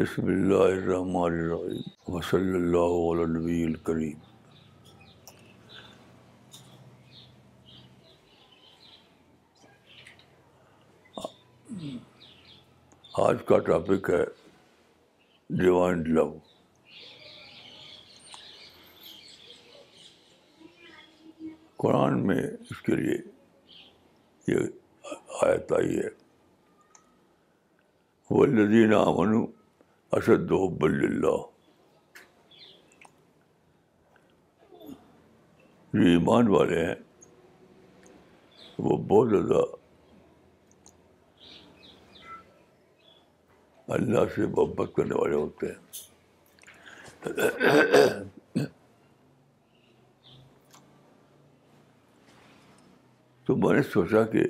بسم اللہ الرحمن الرحیم وصلی اللہ علیہ نبی الکریم آج کا ٹاپک ہے ڈیوائن لو قرآن میں اس کے لیے یہ آیت آئی ہے وہ لدین اشد حب اللہ جو ایمان والے ہیں وہ بہت زیادہ اللہ سے محبت کرنے والے ہوتے ہیں تو میں نے سوچا کہ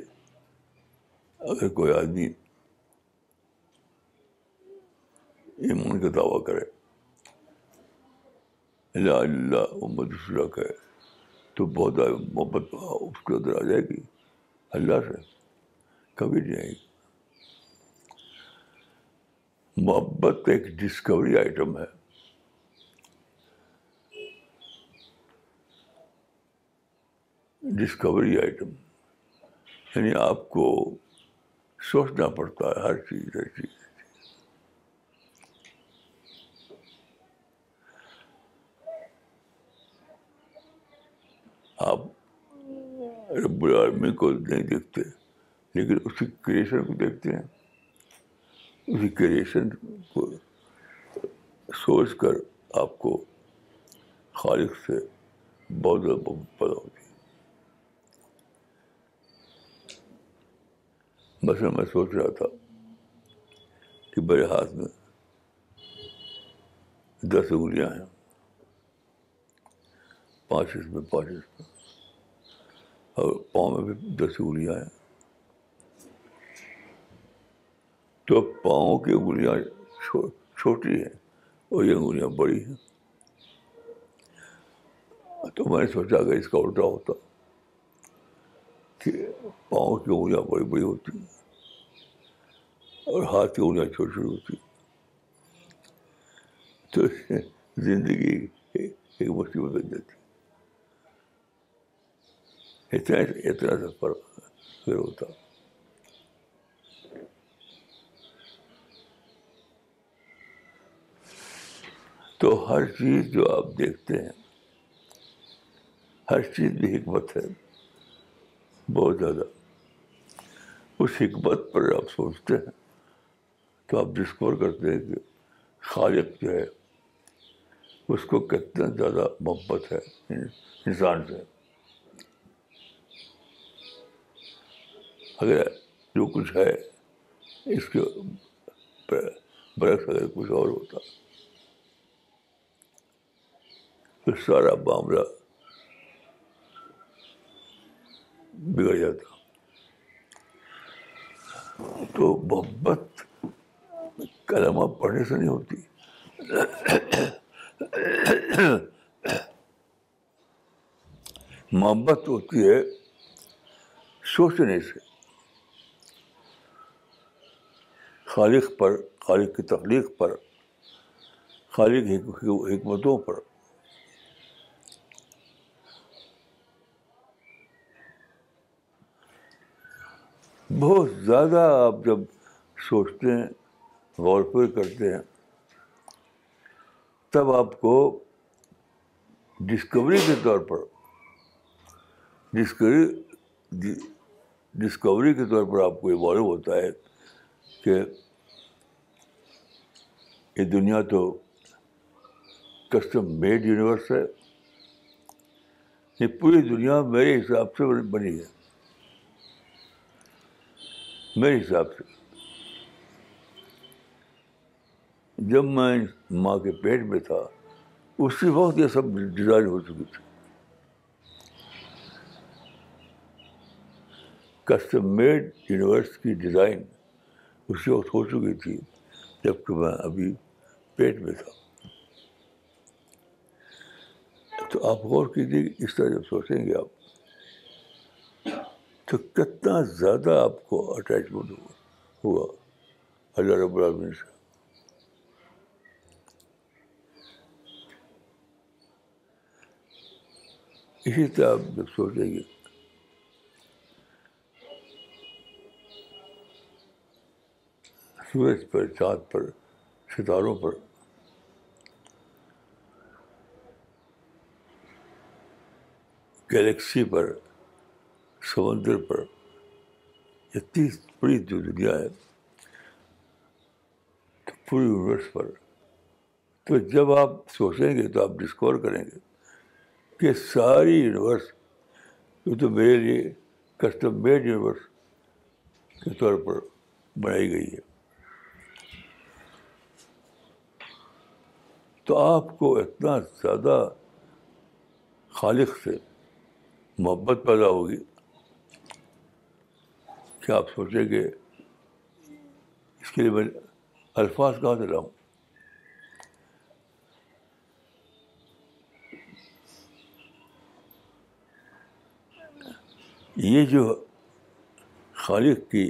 اگر کوئی آدمی ایمان کا دعویٰ کرے اللہ اللہ محمد رسلہ کرے تو بہت زیادہ محبت اس کے اندر آ جائے گی اللہ سے کبھی نہیں آئے گی محبت ایک ڈسکوری آئٹم ہے ڈسکوری آئٹم یعنی آپ کو سوچنا پڑتا ہے ہر چیز ہر چیز آپ رب العالمین کو نہیں دیکھتے لیکن اسی کریشن کو دیکھتے ہیں اسی کریشن کو سوچ کر آپ کو خالق سے بہت زیادہ پتہ ہوتی ہے بس میں سوچ رہا تھا کہ میرے ہاتھ میں دس انگلیاں ہیں پانچ اس میں پانچ اس میں اور پاؤں میں بھی دس انگلیاں ہیں تو پاؤں کی انگلیاں چھوٹی ہیں اور یہ انگلیاں بڑی ہیں تو میں نے سوچا کہ اس کا الٹا ہوتا کہ پاؤں کی انگلیاں بڑی بڑی ہوتی ہیں اور ہاتھ کی انگلیاں چھوٹی چھوٹی ہوتی تو زندگی ایک مصیبت بن ہے اتنا اتنا پھر ہوتا تو ہر چیز جو آپ دیکھتے ہیں ہر چیز میں حکمت ہے بہت زیادہ اس حکمت پر آپ سوچتے ہیں تو آپ ڈسکور کرتے ہیں کہ خالق جو ہے اس کو کتنا زیادہ محبت ہے انسان سے اگر جو کچھ ہے اس کے برعکس اگر کچھ اور ہوتا تو سارا معاملہ بگڑ جاتا تو محبت کلمہ پڑھنے سے نہیں ہوتی محبت ہوتی ہے سوچنے سے خالق پر خالق کی تخلیق پر خالق حکمتوں پر بہت زیادہ آپ جب سوچتے ہیں غور پر کرتے ہیں تب آپ کو ڈسکوری کے طور پر ڈسکوری ڈسکوری کے طور پر آپ کو یہ معلوم ہوتا ہے کہ یہ دنیا تو کسٹم میڈ یونیورس ہے یہ پوری دنیا میرے حساب سے بنی ہے میرے حساب سے جب میں ماں کے پیٹ میں تھا اسی وقت یہ سب ڈیزائن ہو چکی تھی کسٹم میڈ یونیورس کی ڈیزائن اسی وقت ہو چکی تھی جبکہ میں ابھی پیٹ میں تھا تو آپ غور کیجیے اس طرح جب سوچیں گے آپ تو کتنا زیادہ آپ کو اٹیچمنٹ ہوا اللہ رب العالمین سے اسی طرح آپ جب سوچیں گے سورج پر چاند پر ستاروں پر گلیکسی پر سمندر پر اتنی بڑی جو دنیا ہے پوری یونیورس پر تو جب آپ سوچیں گے تو آپ ڈسکور کریں گے کہ ساری یونیورس جو میرے لیے کسٹم میڈ یونیورس کے طور پر بنائی گئی ہے تو آپ کو اتنا زیادہ خالق سے محبت پیدا ہوگی کیا آپ سوچیں کہ اس کے لیے میں الفاظ کہاں سے لاؤں یہ جو خالق کی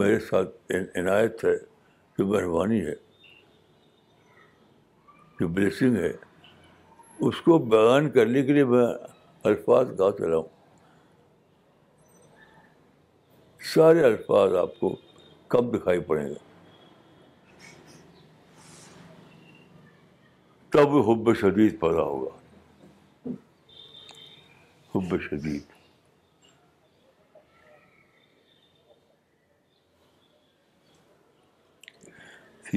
میرے ساتھ عنایت ہے جو مہربانی ہے جو بلیسنگ ہے اس کو بیان کرنے کے لیے میں الفاظ ہوں سارے الفاظ آپ کو کم دکھائی پڑیں گے تب حب شدید پیدا ہوگا حب شدید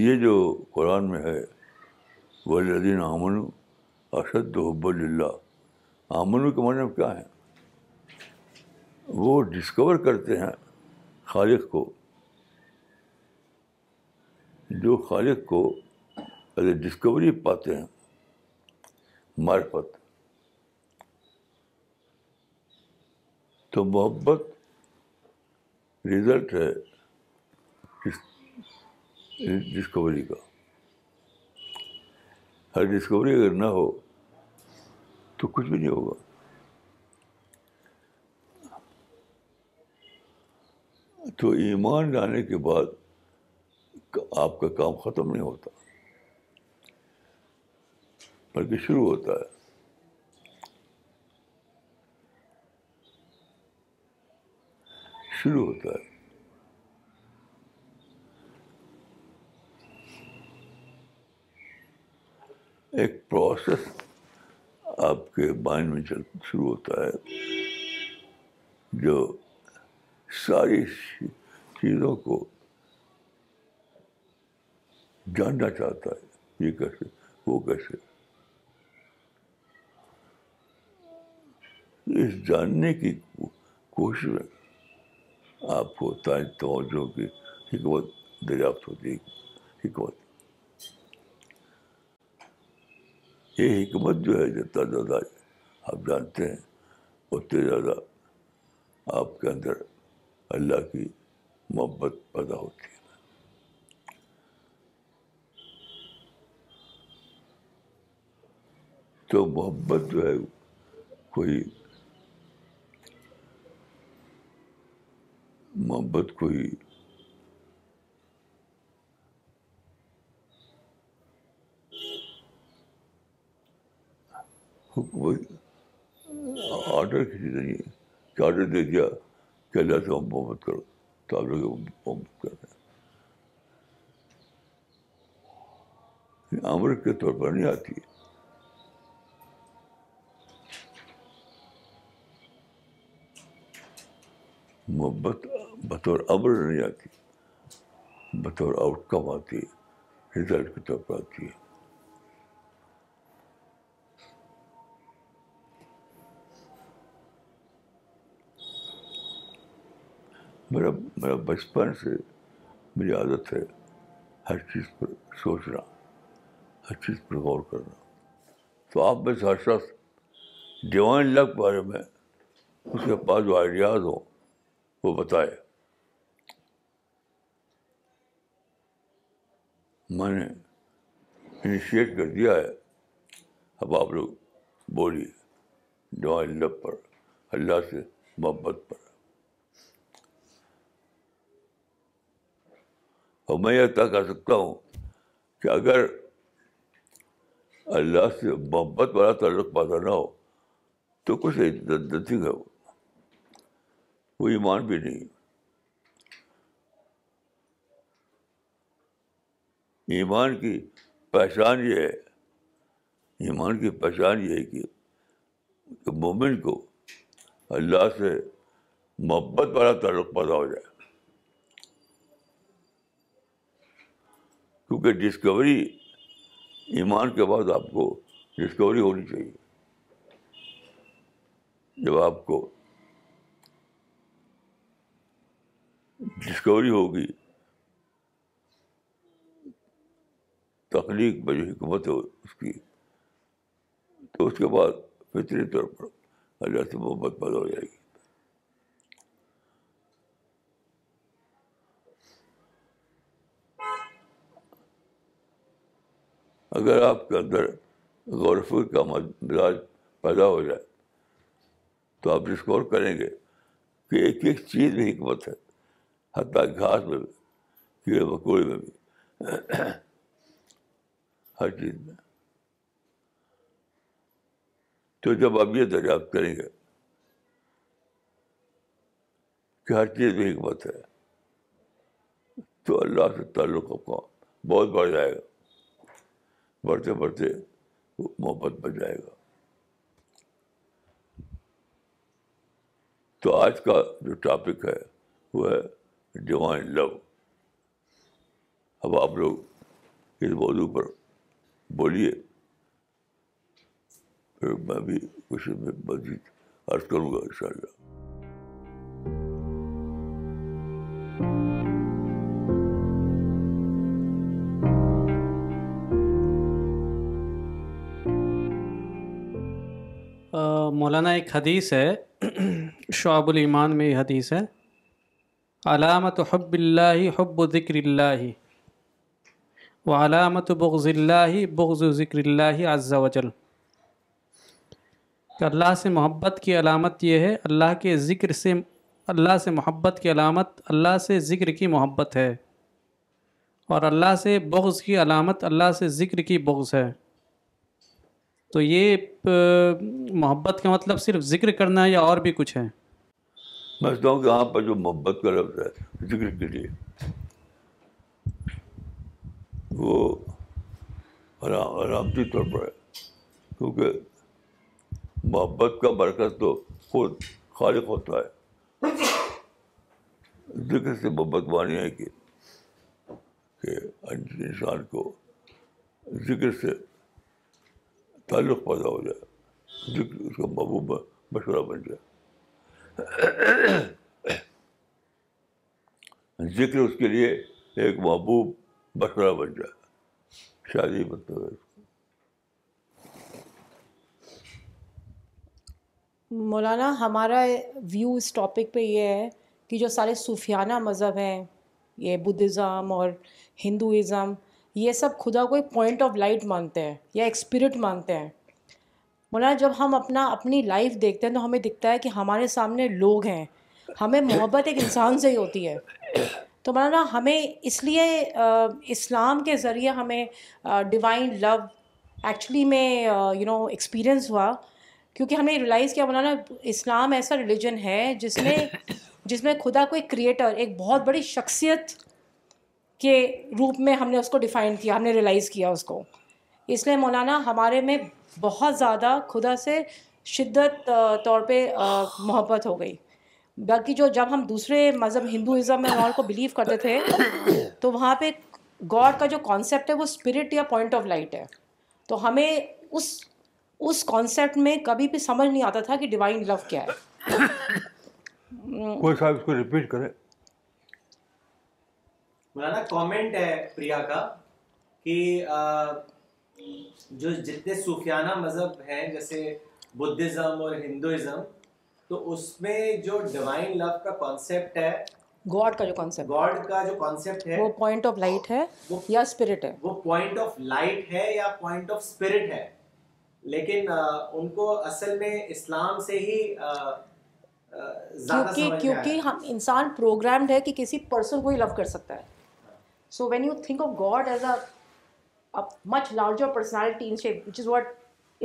یہ جو قرآن میں ہے ولی امن اشد حب اللہ امنوں کے معنی کیا ہیں وہ ڈسکور کرتے ہیں خالق کو جو خالق کو ڈسکوری پاتے ہیں معرفت تو محبت رزلٹ ہے ڈسکوری کا ہر ڈسکوری اگر نہ ہو تو کچھ بھی نہیں ہوگا تو ایمان لانے کے بعد آپ کا کام ختم نہیں ہوتا بلکہ شروع ہوتا ہے شروع ہوتا ہے ایک پروسیس آپ کے بائن میں چل شروع ہوتا ہے جو ساری چیزوں کو جاننا چاہتا ہے یہ کیسے وہ کیسے اس جاننے کی کوشش میں آپ کو توجہ کی حکمت دریافت ہوتی ہے حکمت یہ حکمت جو ہے جتنا زیادہ آپ جانتے ہیں اتنے زیادہ آپ کے اندر اللہ کی محبت پیدا ہوتی ہے تو محبت جو ہے کوئی محبت کوئی آڈر کسی نے نہیں کہ آڈر دے دیا کہ اللہ سے محبت کرو تو آپ لوگ محبت ہیں امر کے طور پر نہیں آتی محبت بطور امر نہیں آتی بطور آؤٹ کم آتی ہے کے طور پر آتی ہے میرا میرا بچپن سے میری عادت ہے ہر چیز پر سوچنا ہر چیز پر غور کرنا تو آپ میں ہر شخص ڈیوائن لگ بارے میں اس کے پاس جو آئیڈیاز ہوں وہ بتائے میں نے انیشیٹ کر دیا ہے اب آپ لوگ بولیے جوان لب پر اللہ سے محبت پر اور میں یہ طے کر سکتا ہوں کہ اگر اللہ سے محبت والا تعلق پیدا نہ ہو تو کچھ عزت نتھنگ ہے وہ ایمان بھی نہیں ایمان کی پہچان یہ ہے ایمان کی پہچان یہ ہے کہ مومن کو اللہ سے محبت والا تعلق پیدا ہو جائے کیونکہ ڈسکوری ایمان کے بعد آپ کو ڈسکوری ہونی چاہیے جب آپ کو ڈسکوری ہوگی تخلیق میں جو حکمت ہو اس کی تو اس کے بعد فطری طور پر سے محبت پیدا ہو جائے گی اگر آپ کے اندر غور فکر کا مزاج پیدا ہو جائے تو آپ ڈسکور کریں گے کہ ایک ایک چیز میں حکمت ہے حتیٰ گھاس میں بھی کیڑے مکوڑے میں بھی ہر چیز میں تو جب آپ یہ دریافت کریں گے کہ ہر چیز میں حکمت ہے تو اللہ سے تعلق آپ کا بہت بڑھ جائے گا بڑھتے بڑھتے محبت بن جائے گا تو آج کا جو ٹاپک ہے وہ ہے ڈیوائن لو اب آپ لوگ اس موضوع پر بولیے پھر میں بھی کچھ مزید عرض کروں گا ان شاء اللہ مولانا ایک حدیث ہے شعب الایمان میں یہ حدیث ہے علامت حب اللہ حب ذکر اللہ و علامت بغض اللہ بغض ذکر اللہ و جل کہ اللہ سے محبت کی علامت یہ ہے اللہ کے ذکر سے اللہ سے محبت کی علامت اللہ سے ذکر کی محبت ہے اور اللہ سے بغض کی علامت اللہ سے ذکر کی بغض ہے تو یہ محبت کا مطلب صرف ذکر کرنا ہے یا اور بھی کچھ ہے میں سمجھتا ہوں کہ یہاں پر جو محبت کا لفظ ہے ذکر کے لیے وہ وہی طور پر ہے کیونکہ محبت کا برکت تو خود خالق ہوتا ہے ذکر سے محبت مانی ہے کہ انسان کو ذکر سے تعلق پیدا ہو جائے ذکر اس کا محبوب مشورہ بن جائے ذکر اس کے لیے ایک محبوب بشورہ بن جائے شادی بنتا ہے مولانا ہمارا ویو اس ٹاپک پہ یہ ہے کہ جو سارے صوفیانہ مذہب ہیں یہ بدھزم اور ہندوازم یہ سب خدا کو پوائنٹ آف لائٹ مانتے ہیں یا ایک اسپرٹ مانتے ہیں مولانا جب ہم اپنا اپنی لائف دیکھتے ہیں تو ہمیں دکھتا ہے کہ ہمارے سامنے لوگ ہیں ہمیں محبت ایک انسان سے ہی ہوتی ہے تو مولانا ہمیں اس لیے اسلام کے ذریعے ہمیں ڈیوائن لو ایکچولی میں یو نو ایکسپیرئنس ہوا کیونکہ ہمیں ریلائز کیا مولانا اسلام ایسا ریلیجن ہے جس میں جس میں خدا کو ایک کریٹر ایک بہت بڑی شخصیت کے روپ میں ہم نے اس کو ڈیفائن کیا ہم نے ریلائز کیا اس کو اس لیے مولانا ہمارے میں بہت زیادہ خدا سے شدت طور پہ محبت ہو گئی باقی جو جب ہم دوسرے مذہب ہندوازم میں اور بلیو کرتے تھے تو وہاں پہ گاڈ کا جو کانسیپٹ ہے وہ اسپرٹ یا پوائنٹ آف لائٹ ہے تو ہمیں اس اس کانسیپٹ میں کبھی بھی سمجھ نہیں آتا تھا کہ ڈیوائن لو کیا ہے کوئی صاحب اس کو ریپیٹ کریں مولانا کامنٹ ہے پریا کا کہ جو جتنے صوفیانہ مذہب ہیں جیسے بدھزم اور ہندوازم تو اس میں جو ڈیوائن لو کا کانسیپٹ ہے گاڈ کا جو کانسیپٹ گاڈ کا جو کانسیپٹ ہے وہ پوائنٹ آف لائٹ ہے یا اسپرٹ ہے وہ پوائنٹ آف لائٹ ہے یا پوائنٹ آف اسپرٹ ہے لیکن ان کو اصل میں اسلام سے ہی کیونکہ کیونکہ ہم انسان پروگرامڈ ہے کہ کسی پرسن کو ہی لو کر سکتا ہے so when you think of God as a much larger personality in shape which is what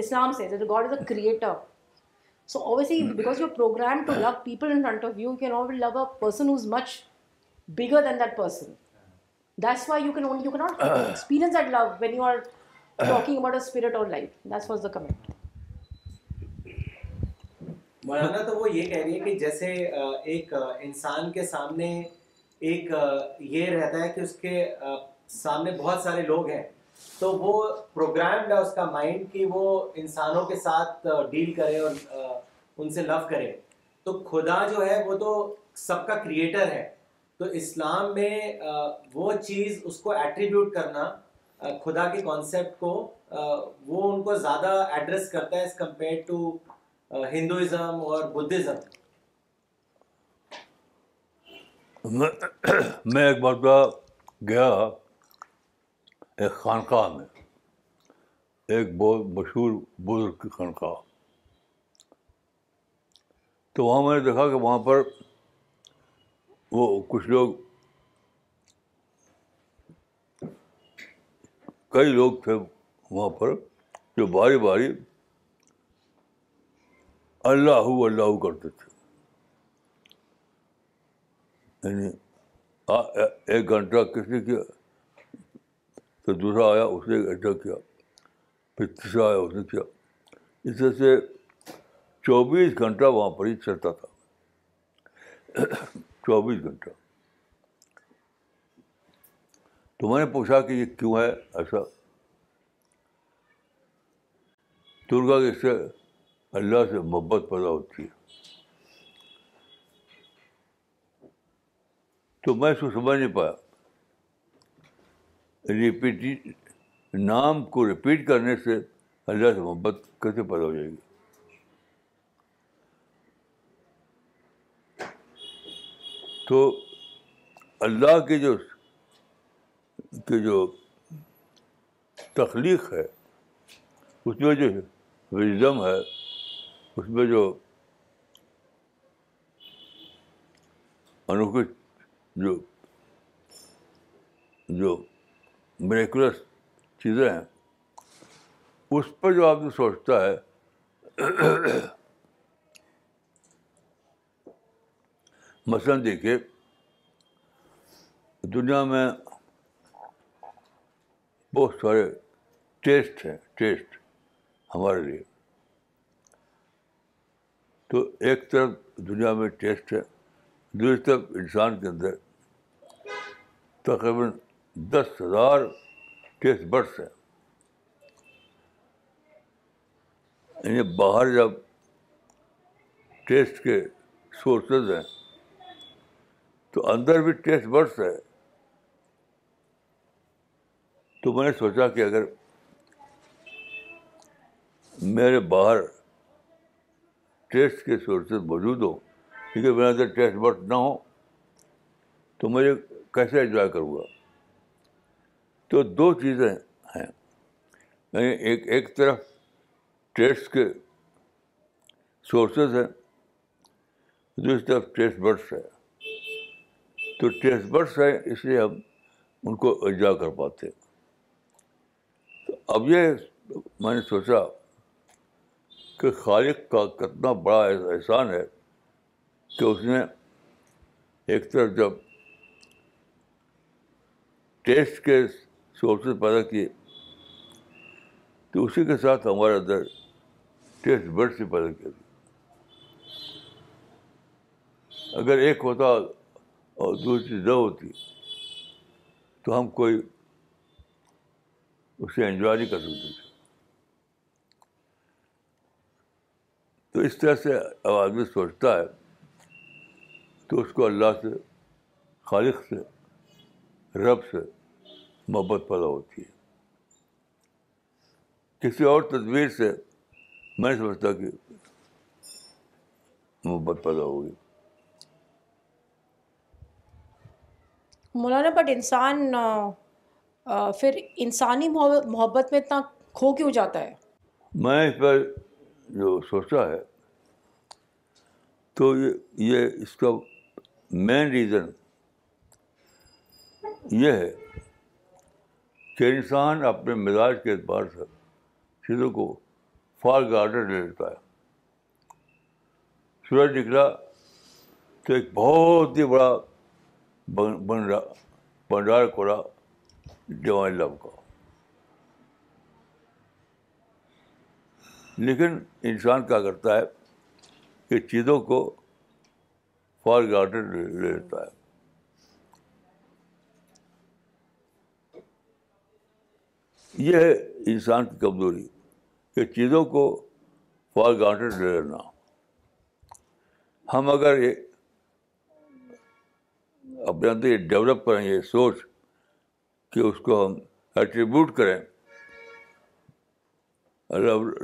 Islam says God is a creator so obviously because you program to love people in front of you can all love a person who is much bigger than that person that's why you can only you can not experience that love when you are talking about a spirit of life that's was the comment Maulana تو وہ یہ کہہ رہی ہے کہ جیسے ایک انسان کے سامنے ایک یہ رہتا ہے کہ اس کے سامنے بہت سارے لوگ ہیں تو وہ پروگرامڈ ہے اس کا مائنڈ کہ وہ انسانوں کے ساتھ ڈیل کرے اور ان سے لو کرے تو خدا جو ہے وہ تو سب کا کریٹر ہے تو اسلام میں وہ چیز اس کو ایٹریبیوٹ کرنا خدا کے کانسیپٹ کو وہ ان کو زیادہ ایڈریس کرتا ہے ایز کمپیئر ٹو ہندوازم اور بدھزم میں ایک بار گیا ایک خانقاہ میں ایک بہت مشہور بزرگ کی خانقاہ تو وہاں میں نے دیکھا کہ وہاں پر وہ کچھ لوگ کئی لوگ تھے وہاں پر جو باری باری اللہ اللہ کرتے تھے یعنی ایک گھنٹہ کس نے کیا پھر دوسرا آیا اس نے ایک گھنٹہ کیا پھر تیسرا آیا اس نے کیا اس طرح سے چوبیس گھنٹہ وہاں پر ہی چلتا تھا چوبیس گھنٹہ تو میں نے پوچھا کہ یہ کیوں ہے ایسا درگا کے اس سے اللہ سے محبت پیدا ہوتی ہے تو میں اس کو سمجھ نہیں پایا ریپیٹ نام کو رپیٹ کرنے سے اللہ سے محبت کیسے پیدا ہو جائے گی تو اللہ کے جو کہ جو تخلیق ہے اس میں جو وزم ہے اس میں جو انوکھش جو جو بریکولس چیزیں ہیں اس پر جو آپ نے سوچتا ہے مثلاً دیکھیے دنیا میں بہت سارے ٹیسٹ ہیں ٹیسٹ ہمارے لیے تو ایک طرف دنیا میں ٹیسٹ ہے دوست انسان کے اندر تقریباً دس ہزار ٹیسٹ برڈس ہیں یعنی باہر جب ٹیسٹ کے سورسز ہیں تو اندر بھی ٹیسٹ برڈس ہے تو میں نے سوچا کہ اگر میرے باہر ٹیسٹ کے سورسز موجود ہوں کیونکہ میرے اندر ٹیسٹ برڈس نہ ہو تو مجھے کیسے انجوائے کروں گا تو دو چیزیں ہیں یعنی ایک ایک طرف ٹیسٹ کے سورسز ہیں دوسری طرف ٹیسٹ بڈس ہے تو ٹیسٹ بڈس ہیں اس لیے ہم ان کو انجوائے کر پاتے تو اب یہ میں نے سوچا کہ خالق کا کتنا بڑا احسان ہے کہ اس نے ایک طرف جب ٹیسٹ کے سورسز پیدا کیے تو اسی کے ساتھ ہمارے اندر ٹیسٹ سے پیدا کیا کرتی اگر ایک ہوتا اور دوسری نہ ہوتی تو ہم کوئی اسے انجوائے نہیں کر سکتے تھے تو اس طرح سے اب آدمی سوچتا ہے تو اس کو اللہ سے خالق سے رب سے محبت پیدا ہوتی ہے کسی اور تدبیر سے میں سمجھتا کہ محبت پیدا ہوگی مولانا بٹ انسان پھر انسانی محبت میں اتنا کھو کیوں جاتا ہے میں اس پر جو سوچا ہے تو یہ اس کا مین ریزن یہ ہے کہ انسان اپنے مزاج کے اعتبار سے چیزوں کو فار گارڈر لے لیتا ہے سورج نکلا تو ایک بہت ہی بڑا بنڈار کھولا جواہ لو کا لیکن انسان کیا کرتا ہے کہ چیزوں کو فار لے لیتا ہے یہ ہے انسان کی کمزوری کہ چیزوں کو فار لے لینا ہم اگر یہ اپنے اندر یہ ڈیولپ کریں یہ سوچ کہ اس کو ہم ایٹریبیوٹ کریں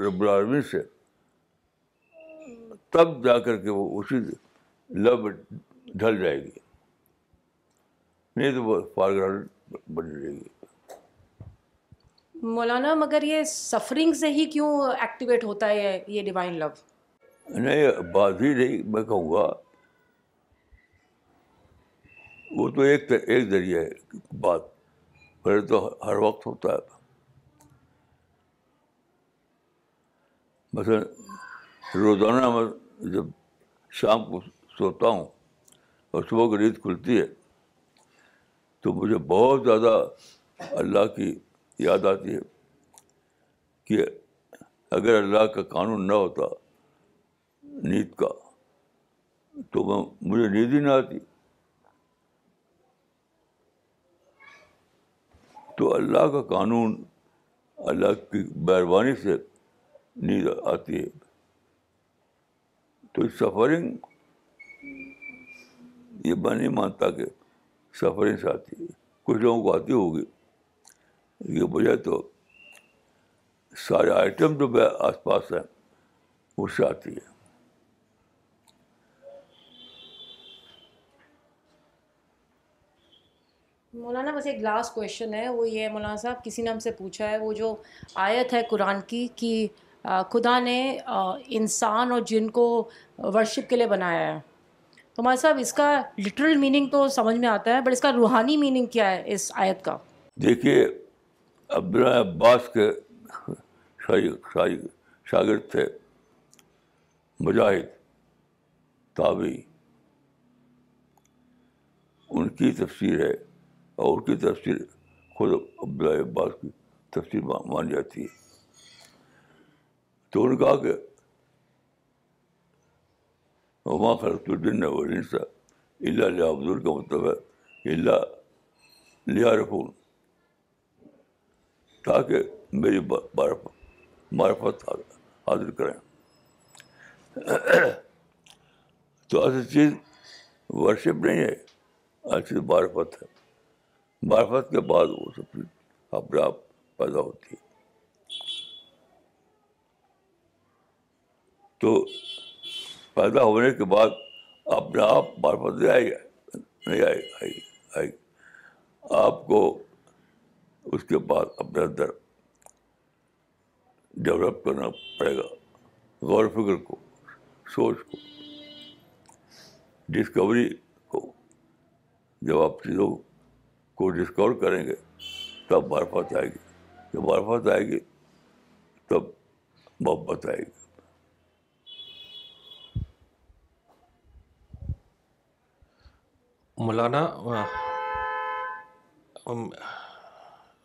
رب العالمین سے تب جا کر کے وہ اسی لو ڈھل جائے گی نہیں تو وہ گی مولانا مگر یہ سفرنگ سے ہی کیوں ایکٹیویٹ ہوتا ہے یہ ڈیوائن لو نہیں بات ہی نہیں میں کہوں گا وہ تو ایک ایک ذریعہ ہے بات پہلے تو ہر وقت ہوتا ہے روزانہ میں جب شام کو سوتا ہوں اور صبح کی نیند کھلتی ہے تو مجھے بہت زیادہ اللہ کی یاد آتی ہے کہ اگر اللہ کا قانون نہ ہوتا نیند کا تو میں مجھے نیند ہی نہ آتی تو اللہ کا قانون اللہ کی مہربانی سے نیند آتی ہے تو سفرنگ یہ میں نہیں مانتا کہ سفرنگ سے آتی ہے کچھ لوگوں کو آتی ہوگی یہ وجہ تو سارے آئٹم جو میرے آس پاس ہیں اس سے آتی ہے مولانا بس ایک لاسٹ کویشچن ہے وہ یہ مولانا صاحب کسی نے ہم سے پوچھا ہے وہ جو آیت ہے قرآن کی کہ خدا نے انسان اور جن کو ورشپ کے لیے بنایا ہے تو ہمارے صاحب اس کا لٹرل میننگ تو سمجھ میں آتا ہے بٹ اس کا روحانی میننگ کیا ہے اس آیت کا دیکھیے عبد عباس کے شای, شای, شاگرد تھے مجاہد تابعی ان کی تفسیر ہے اور ان کی تفسیر خود عبد عباس کی تفسیر مان جاتی ہے تو ان کا کہ وما خلق الجن والانس الا حضر کا مطلب ہے اللہ لیا رکھوں تاکہ میری معرفت حاضر کریں تو ایسی چیز ورشپ نہیں ہے ایسی معرفت ہے معرفت کے بعد وہ سب چیز اپنے آپ پیدا ہوتی ہے تو پیدا ہونے کے بعد اپنے آپ نہیں آئے گا نہیں آئے آئے آئے آپ کو اس کے بعد اپنے اندر ڈیولپ کرنا پڑے گا غور فکر کو سوچ کو ڈسکوری کو جب آپ چیزوں کو ڈسکور کریں گے تب معرفت آئے گی جب معرفت آئے گی تب محبت آئے گی Maulana,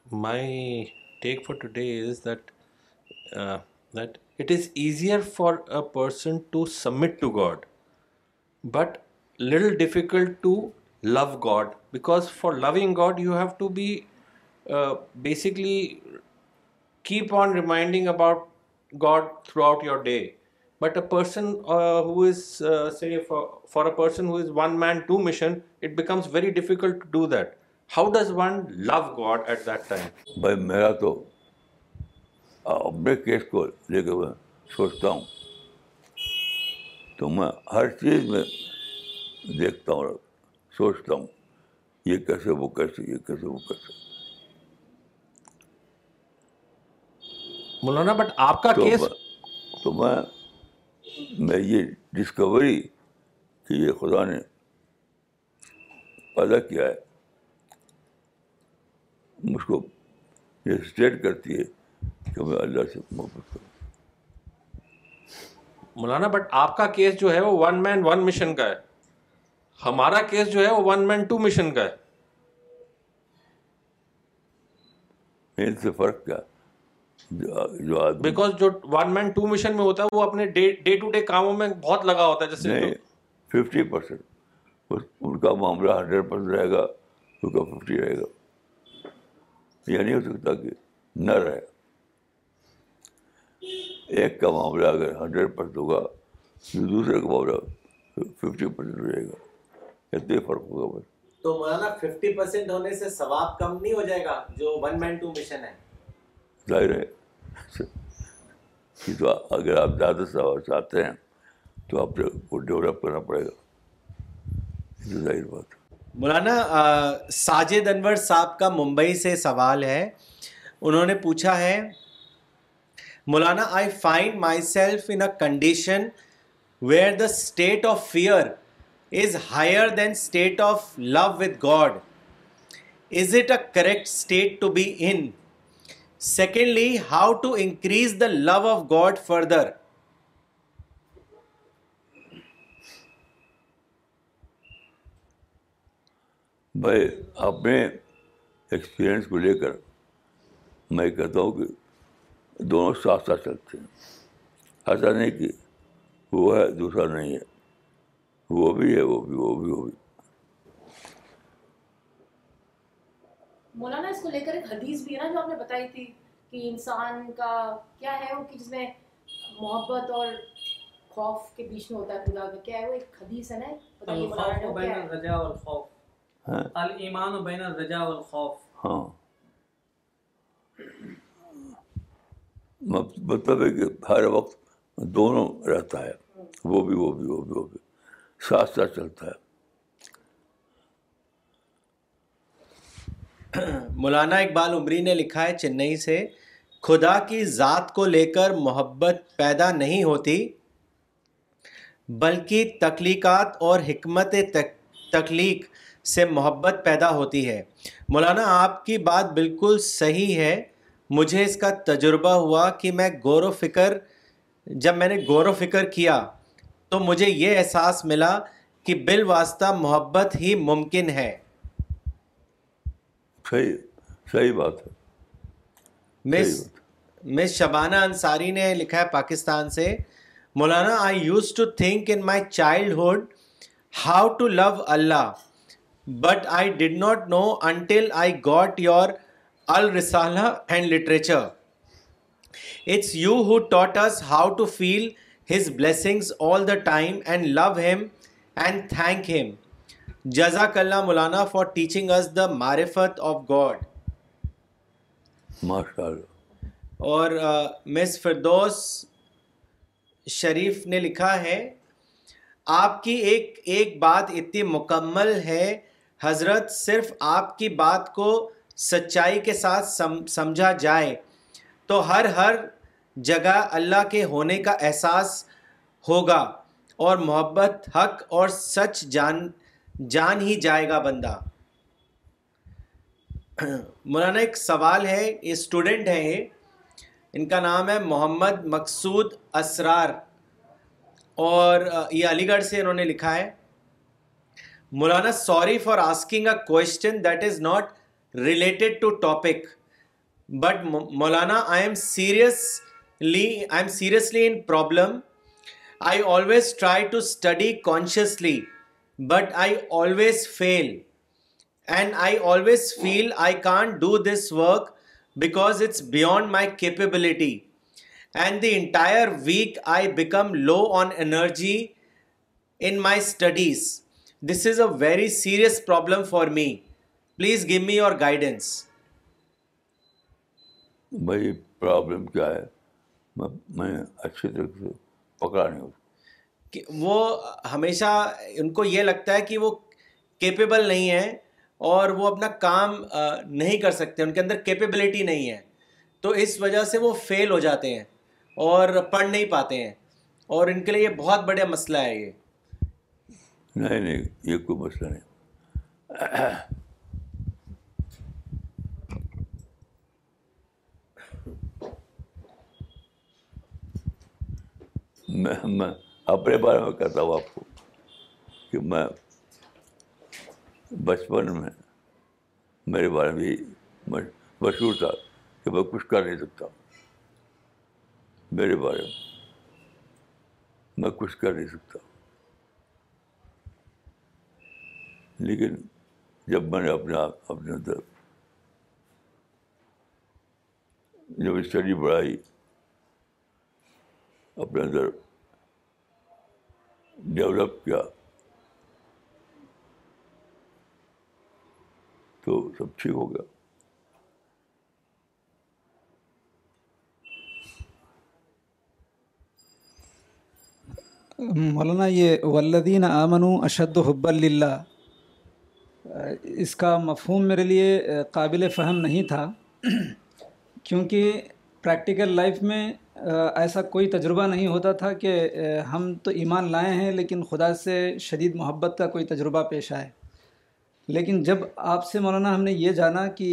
my take for today is that that it is easier for a person to submit to God, but little difficult to love God, because for loving God you have to be basically keep on reminding about God throughout your day. That how does one love میرا تو میں ہر چیز میں دیکھتا ہوں سوچتا ہوں یہ بٹ آپ کا میں یہ ڈسکوری کہ یہ خدا نے پیدا کیا ہے مجھ کو یہ اسٹیٹ کرتی ہے کہ میں اللہ سے محبت کروں مولانا بٹ آپ کا کیس جو ہے وہ ون مین ون مشن کا ہے ہمارا کیس جو ہے وہ ون مین ٹو مشن کا ہے سے فرق کیا جو بیکاز جو جو one one man man two two two mission mission میں میں ہوتا ہوتا ہے ہے ہے وہ اپنے ڈے ڈے کاموں بہت لگا جیسے fifty fifty fifty fifty percent percent percent percent percent ان ان کا کا کا کا معاملہ معاملہ معاملہ ہنڈریڈ ہنڈریڈ رہے رہے رہے رہے گا گا گا گا یہ نہیں نہیں ہو ہو سکتا کہ نہ ایک اگر ہوگا ہوگا تو تو دوسرے اتنے فرق بس مولانا ہونے سے ثواب کم جائے ظاہر ہے تو اگر آپ زیادہ سوال چاہتے ہیں تو آپ کو ڈیولپ کرنا پڑے گا ظاہر بات مولانا ساجد انور صاحب کا ممبئی سے سوال ہے انہوں نے پوچھا ہے Maulana I find myself in a condition where the state of fear is higher than state of love with God is it a correct state to be in secondly how to increase the love of God further بھائی اپنے experience کو لے کر میں کہتا ہوں کہ دونوں ساتھ ساتھ چلتے ہیں ایسا نہیں کہ وہ ہے دوسرا نہیں ہے وہ بھی ہے وہ بھی وہ بھی وہ بھی مولانا اس کو لے کر ایک حدیث بھی ہے نا جو آپ نے بتائی تھی کہ انسان کا کیا ہے وہ کہ جس میں محبت اور خوف کے بیچ میں ہوتا ہے خدا کا کیا ہے وہ ایک حدیث ہے نا ایمان بین رجا اور خوف ہاں, ہاں۔ مطلب, مطلب ہے کہ ہر وقت دونوں رہتا ہے وہ بھی وہ بھی وہ بھی وہ بھی ساتھ ساتھ چلتا ہے مولانا اقبال عمری نے لکھا ہے چنئی سے خدا کی ذات کو لے کر محبت پیدا نہیں ہوتی بلکہ تخلیقات اور حکمت تخلیق سے محبت پیدا ہوتی ہے مولانا آپ کی بات بالکل صحیح ہے مجھے اس کا تجربہ ہوا کہ میں غور و فکر جب میں نے غور و فکر کیا تو مجھے یہ احساس ملا کہ بالواسطہ محبت ہی ممکن ہے صحیح صحیح بات ہے مس مس شبانہ انصاری نے لکھا ہے پاکستان سے Maulana I use to think in my childhood how to love Allah but I did not know until I got your Al-Risala and literature it's you who taught us how to feel his blessings all the time and love him and thank him جزاک اللہ Maulana for teaching us the معرفت of God ماشاء اللہ اور مس فردوس شریف نے لکھا ہے آپ کی ایک ایک بات اتنی مکمل ہے حضرت صرف آپ کی بات کو سچائی کے ساتھ سمجھا جائے تو ہر ہر جگہ اللہ کے ہونے کا احساس ہوگا اور محبت حق اور سچ جان جان ہی جائے گا بندہ مولانا ایک سوال ہے یہ اسٹوڈنٹ ہے یہ ان کا نام ہے محمد مقصود اسرار اور یہ علی گڑھ سے انہوں نے لکھا ہے Maulana sorry for asking a question that is not related to topic but Maulana I am serious am seriously in problem I always try to study consciously but I always fail and I always fail I can do this work because it's beyond my capability and the entire week I become low on energy in my studies this is a very serious problem for me please give me your guidance بھائی problem کیا ہے میں اچھی طریقے سے پکڑا نہیں ہوں وہ ہمیشہ ان کو یہ لگتا ہے کہ وہ کیپیبل نہیں ہے اور وہ اپنا کام نہیں کر سکتے ان کے اندر کیپیبلٹی نہیں ہے تو اس وجہ سے وہ فیل ہو جاتے ہیں اور پڑھ نہیں پاتے ہیں اور ان کے لیے یہ بہت بڑا مسئلہ ہے یہ نہیں نہیں یہ کوئی مسئلہ نہیں میں اپنے بارے میں کہتا ہوں آپ کو کہ میں بچپن میں میرے بارے میں بھی مشہور تھا کہ میں کچھ کر نہیں سکتا میرے بارے میں میں کچھ کر نہیں سکتا لیکن جب میں نے اپنے آپ اپنے اندر جب اسٹڈی بڑھائی اپنے اندر ڈیولپ کیا تو سب ٹھیک ہو گیا مولانا یہ ولدین آمن اشد حب اللہ اس کا مفہوم میرے لیے قابل فہم نہیں تھا کیونکہ پریکٹیکل لائف میں ایسا کوئی تجربہ نہیں ہوتا تھا کہ ہم تو ایمان لائے ہیں لیکن خدا سے شدید محبت کا کوئی تجربہ پیش آئے لیکن جب آپ سے مولانا ہم نے یہ جانا کہ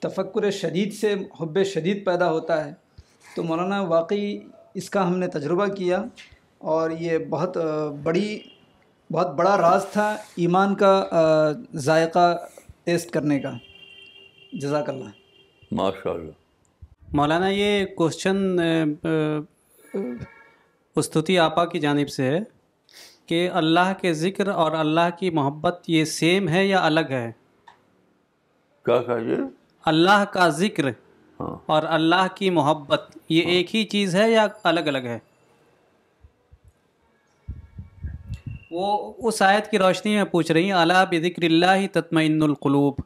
تفکر شدید سے حب شدید پیدا ہوتا ہے تو مولانا واقعی اس کا ہم نے تجربہ کیا اور یہ بہت بڑی بہت بڑا راز تھا ایمان کا ذائقہ ٹیسٹ کرنے کا جزاک اللہ ماشاء اللہ مولانا یہ کوشچن استوتی آپا کی جانب سے ہے کہ اللہ کے ذکر اور اللہ کی محبت یہ سیم ہے یا الگ ہے کیا جی؟ اللہ کا ذکر ہاں۔ اور اللہ کی محبت یہ ہاں۔ ایک ہی چیز ہے یا الگ الگ ہے وہ اس آیت کی روشنی میں پوچھ رہی ہیں اللہ بذکر اللہ تطمئن القلوب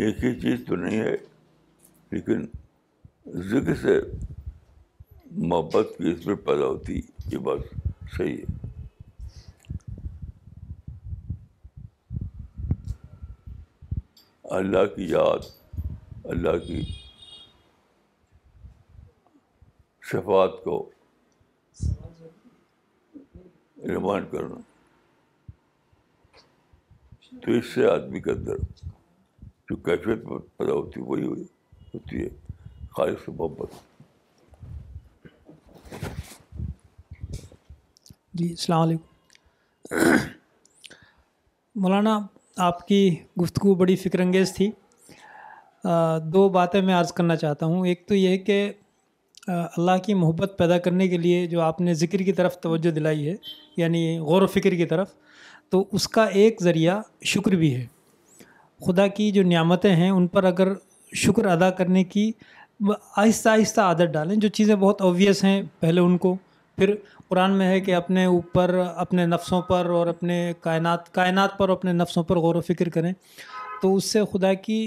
ایک ہی چیز تو نہیں ہے لیکن ذکر سے محبت کی اس میں پیدا ہوتی یہ بات صحیح ہے اللہ کی یاد اللہ کی شفات کو ریمائنڈ کرنا تو اس سے آدمی کے درد جو کیفیت پیدا ہوتی ہے خالص محبت جی السلام علیکم مولانا آپ کی گفتگو بڑی فکر انگیز تھی دو باتیں میں عرض کرنا چاہتا ہوں ایک تو یہ کہ اللہ کی محبت پیدا کرنے کے لیے جو آپ نے ذکر کی طرف توجہ دلائی ہے یعنی غور و فکر کی طرف تو اس کا ایک ذریعہ شکر بھی ہے خدا کی جو نعمتیں ہیں ان پر اگر شکر ادا کرنے کی آہستہ آہستہ عادت ڈالیں جو چیزیں بہت اوویس ہیں پہلے ان کو پھر قرآن میں ہے کہ اپنے اوپر اپنے نفسوں پر اور اپنے کائنات کائنات پر اپنے نفسوں پر غور و فکر کریں تو اس سے خدا کی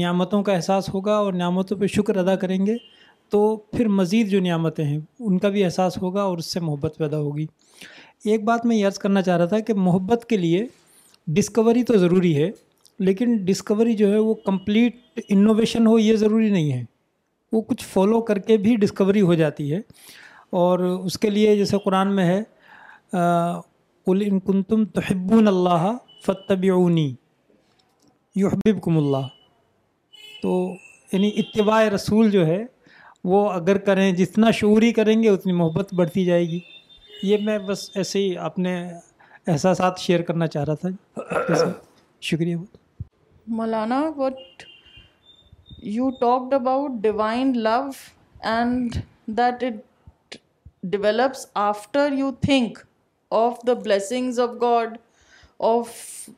نعمتوں کا احساس ہوگا اور نعمتوں پہ شکر ادا کریں گے تو پھر مزید جو نعمتیں ہیں ان کا بھی احساس ہوگا اور اس سے محبت پیدا ہوگی ایک بات میں یہ عرض کرنا چاہ رہا تھا کہ محبت کے لیے ڈسکوری تو ضروری ہے لیکن ڈسکوری جو ہے وہ کمپلیٹ انوویشن ہو یہ ضروری نہیں ہے وہ کچھ فالو کر کے بھی ڈسکوری ہو جاتی ہے اور اس کے لیے جیسے قرآن میں ہے کنتم توحب اللّہ فتبونی یوحب کم اللہ تو یعنی اتباع رسول جو ہے وہ اگر کریں جتنا شعوری کریں گے اتنی محبت بڑھتی جائے گی یہ میں بس ایسے ہی اپنے احساسات شیئر کرنا چاہ رہا تھا شکریہ بہت Malana, what you talked about divine love and that it develops after you think of the blessings of God, of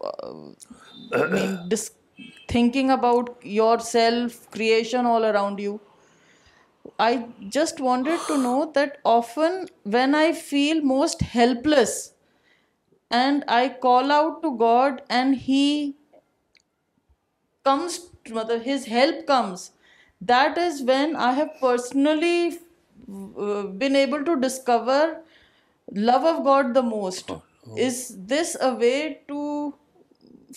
uh, thinking about yourself, creation all around you. I just wanted to know that often when I feel most helpless and I call out to God and He comes مطلب his help comes that is when I have personally been able to discover love of God the most is this a way to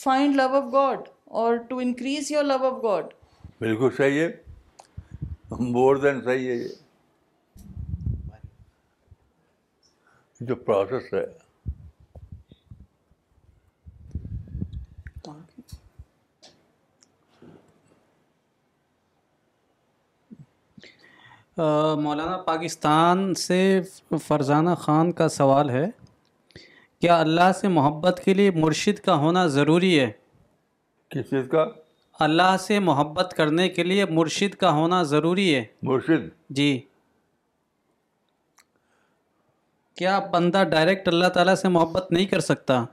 find love of God اور to increase your love of God بالکل صحیح ہے مور دین صحیح ہے یہ جو process ہے مولانا پاکستان سے فرزانہ خان کا سوال ہے کیا اللہ سے محبت کے لیے مرشد کا ہونا ضروری ہے کس چیز کا اللہ سے محبت کرنے کے لیے مرشد کا ہونا ضروری ہے مرشد جی کیا بندہ ڈائریکٹ اللہ تعالیٰ سے محبت نہیں کر سکتا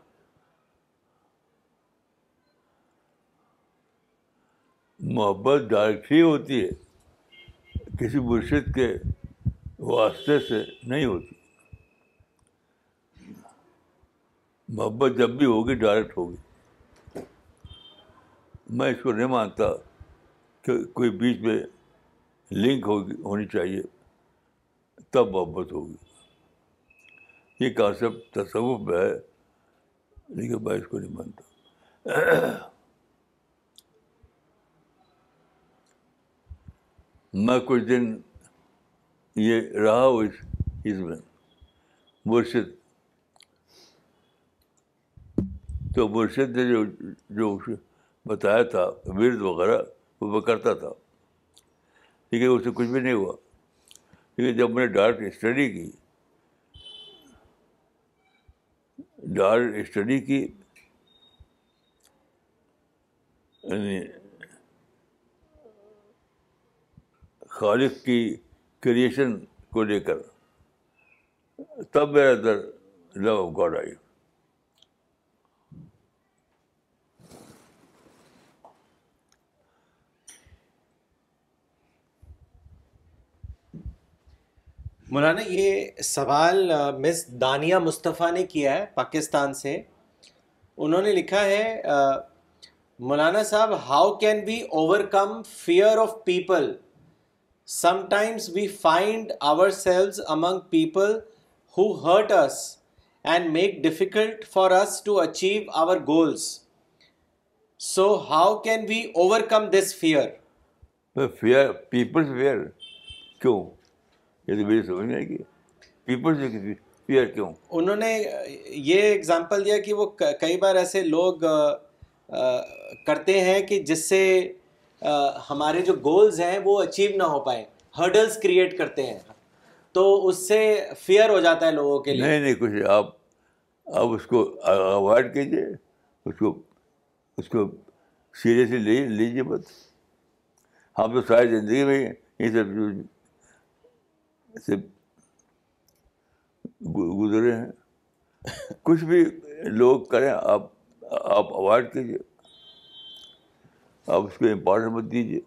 محبت ڈائریکٹ ہی ہوتی ہے کسی مرشد کے واسطے سے نہیں ہوتی محبت جب بھی ہوگی ڈائریکٹ ہوگی میں اس کو نہیں مانتا کہ کوئی بیچ میں لنک ہوگی ہونی چاہیے تب محبت ہوگی یہ کانسیپٹ تصوف میں ہے لیکن میں اس کو نہیں مانتا میں کچھ دن یہ رہا اس اس میں مرشد تو مرشد نے جو جو بتایا تھا ورد وغیرہ وہ میں کرتا تھا اس اسے کچھ بھی نہیں ہوا لیکن جب میں نے ڈارٹ اسٹڈی کی ڈارٹ اسٹڈی کی یعنی خالق کی کریشن کو لے کر تب لو آف گاڈ آئی مولانا یہ سوال مس دانیہ مصطفیٰ نے کیا ہے پاکستان سے انہوں نے لکھا ہے Maulana Sahab how can be overcome fear of people sometimes we find ourselves among people who hurt us and make difficult for us to achieve our goals so how can we overcome this fear fear fear کیوں یہ تو میری سمجھ میں آئے گی fair کیوں انہوں نے یہ اگزامپل دیا کہ وہ کئی بار ایسے لوگ کرتے ہیں کہ جس سے ہمارے جو گولز ہیں وہ اچیو نہ ہو پائے ہرڈلس کریٹ کرتے ہیں تو اس سے فیئر ہو جاتا ہے لوگوں کے لیے نہیں نہیں کچھ آپ آپ اس کو اوائڈ کیجیے اس کو اس کو سیریسلی لے لیجیے بس ہم تو ساری زندگی میں یہ سب گزرے ہیں کچھ بھی لوگ کریں آپ آپ اوائڈ کیجیے آپ اس کو امپورٹنٹ مت دیجیے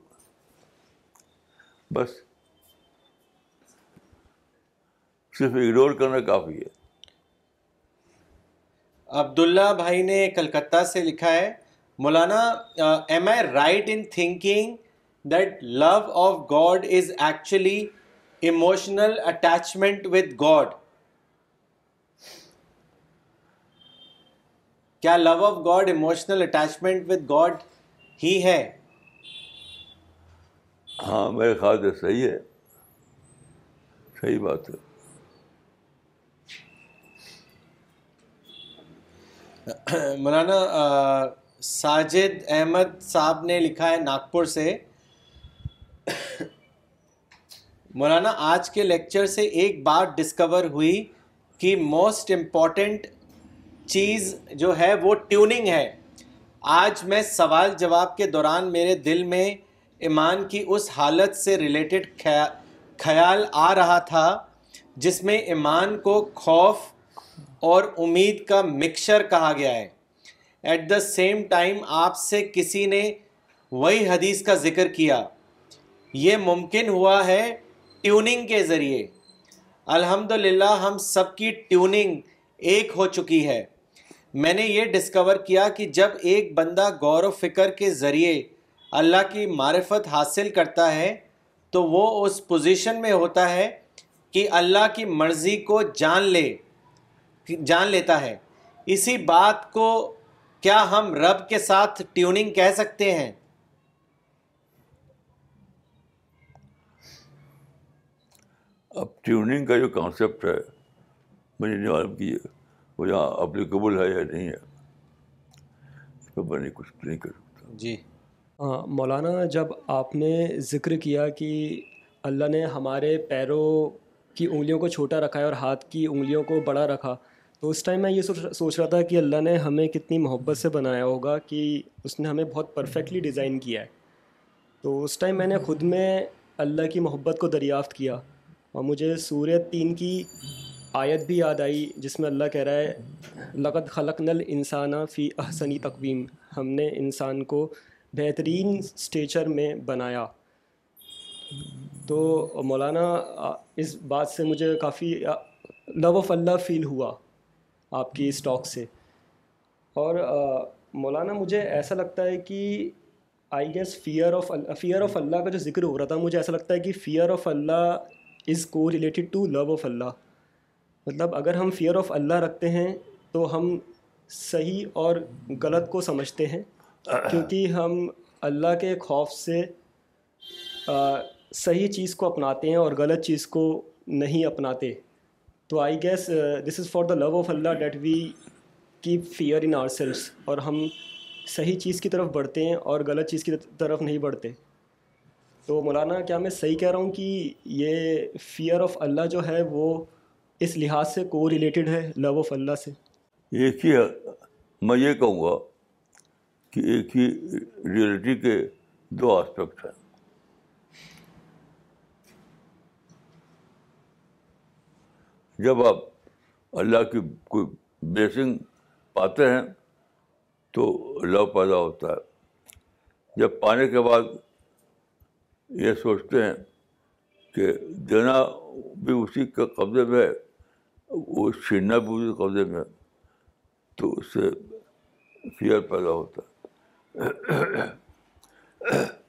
بس صرف اگنور کرنا کافی ہے عبد اللہ بھائی نے کلکتہ سے لکھا ہے Maulana am I right in thinking that love of God is actually emotional attachment with God کیا love of God emotional attachment with God ہی ہے ہاں میرے خیال سے صحیح ہے صحیح بات ہے مولانا ساجد احمد صاحب نے لکھا ہے ناگپور سے مولانا آج کے لیکچر سے ایک بات ڈسکور ہوئی کہ موسٹ امپورٹنٹ چیز جو ہے وہ ٹیوننگ ہے آج میں سوال جواب کے دوران میرے دل میں ایمان کی اس حالت سے ریلیٹڈ خیال آ رہا تھا جس میں ایمان کو خوف اور امید کا مکسچر کہا گیا ہے ایٹ دا سیم ٹائم آپ سے کسی نے وہی حدیث کا ذکر کیا یہ ممکن ہوا ہے ٹیوننگ کے ذریعے الحمد ہم سب کی ٹیوننگ ایک ہو چکی ہے میں نے یہ ڈسکور کیا کہ جب ایک بندہ غور و فکر کے ذریعے اللہ کی معرفت حاصل کرتا ہے تو وہ اس پوزیشن میں ہوتا ہے کہ اللہ کی مرضی کو جان لے جان لیتا ہے اسی بات کو کیا ہم رب کے ساتھ ٹیوننگ کہہ سکتے ہیں اب ٹیوننگ کا جو کانسیپٹ ہے مجھے نہیں معلوم وہ یہاں اپلیکیبل ہے یا نہیں ہے میں کچھ نہیں کر سکتا جی مولانا جب آپ نے ذکر کیا کہ اللہ نے ہمارے پیروں کی انگلیوں کو چھوٹا رکھا ہے اور ہاتھ کی انگلیوں کو بڑا رکھا تو اس ٹائم میں یہ سوچ رہا تھا کہ اللہ نے ہمیں کتنی محبت سے بنایا ہوگا کہ اس نے ہمیں بہت پرفیکٹلی ڈیزائن کیا ہے تو اس ٹائم میں نے خود میں اللہ کی محبت کو دریافت کیا اور مجھے سوریہ تین کی آیت بھی یاد آئی جس میں اللہ کہہ رہا ہے لقد خلق نل انسانہ فی احسنی تقویم ہم نے انسان کو بہترین اسٹیچر میں بنایا تو مولانا اس بات سے مجھے کافی لو آف اللہ فیل ہوا آپ کی اس ٹاک سے اور مولانا مجھے ایسا لگتا ہے کہ I guess fear of Allah fear of Allah کا جو ذکر ہو رہا تھا مجھے ایسا لگتا ہے کہ fair of Allah is correlated to love of Allah مطلب اگر ہم فیئر آف اللہ رکھتے ہیں تو ہم صحیح اور غلط کو سمجھتے ہیں کیونکہ ہم اللہ کے خوف سے صحیح چیز کو اپناتے ہیں اور غلط چیز کو نہیں اپناتے تو I guess this is for the love of Allah that we keep fear in ourselves اور ہم صحیح چیز کی طرف بڑھتے ہیں اور غلط چیز کی طرف نہیں بڑھتے تو مولانا کیا میں صحیح کہہ رہا ہوں کہ یہ فیئر آف اللہ جو ہے وہ اس لحاظ سے کو ریلیٹڈ ہے لو آف اللہ سے ایک ہی میں یہ کہوں گا کہ ایک ہی ریئلٹی کے دو آسپیکٹ ہیں جب آپ اللہ کی کوئی بلیسنگ پاتے ہیں تو لو پیدا ہوتا ہے جب پانے کے بعد یہ سوچتے ہیں کہ دینا بھی اسی کے قبضے میں ہے وہ چھیننا بھی اس قبضے میں تو اس سے فیئر پیدا ہوتا ہے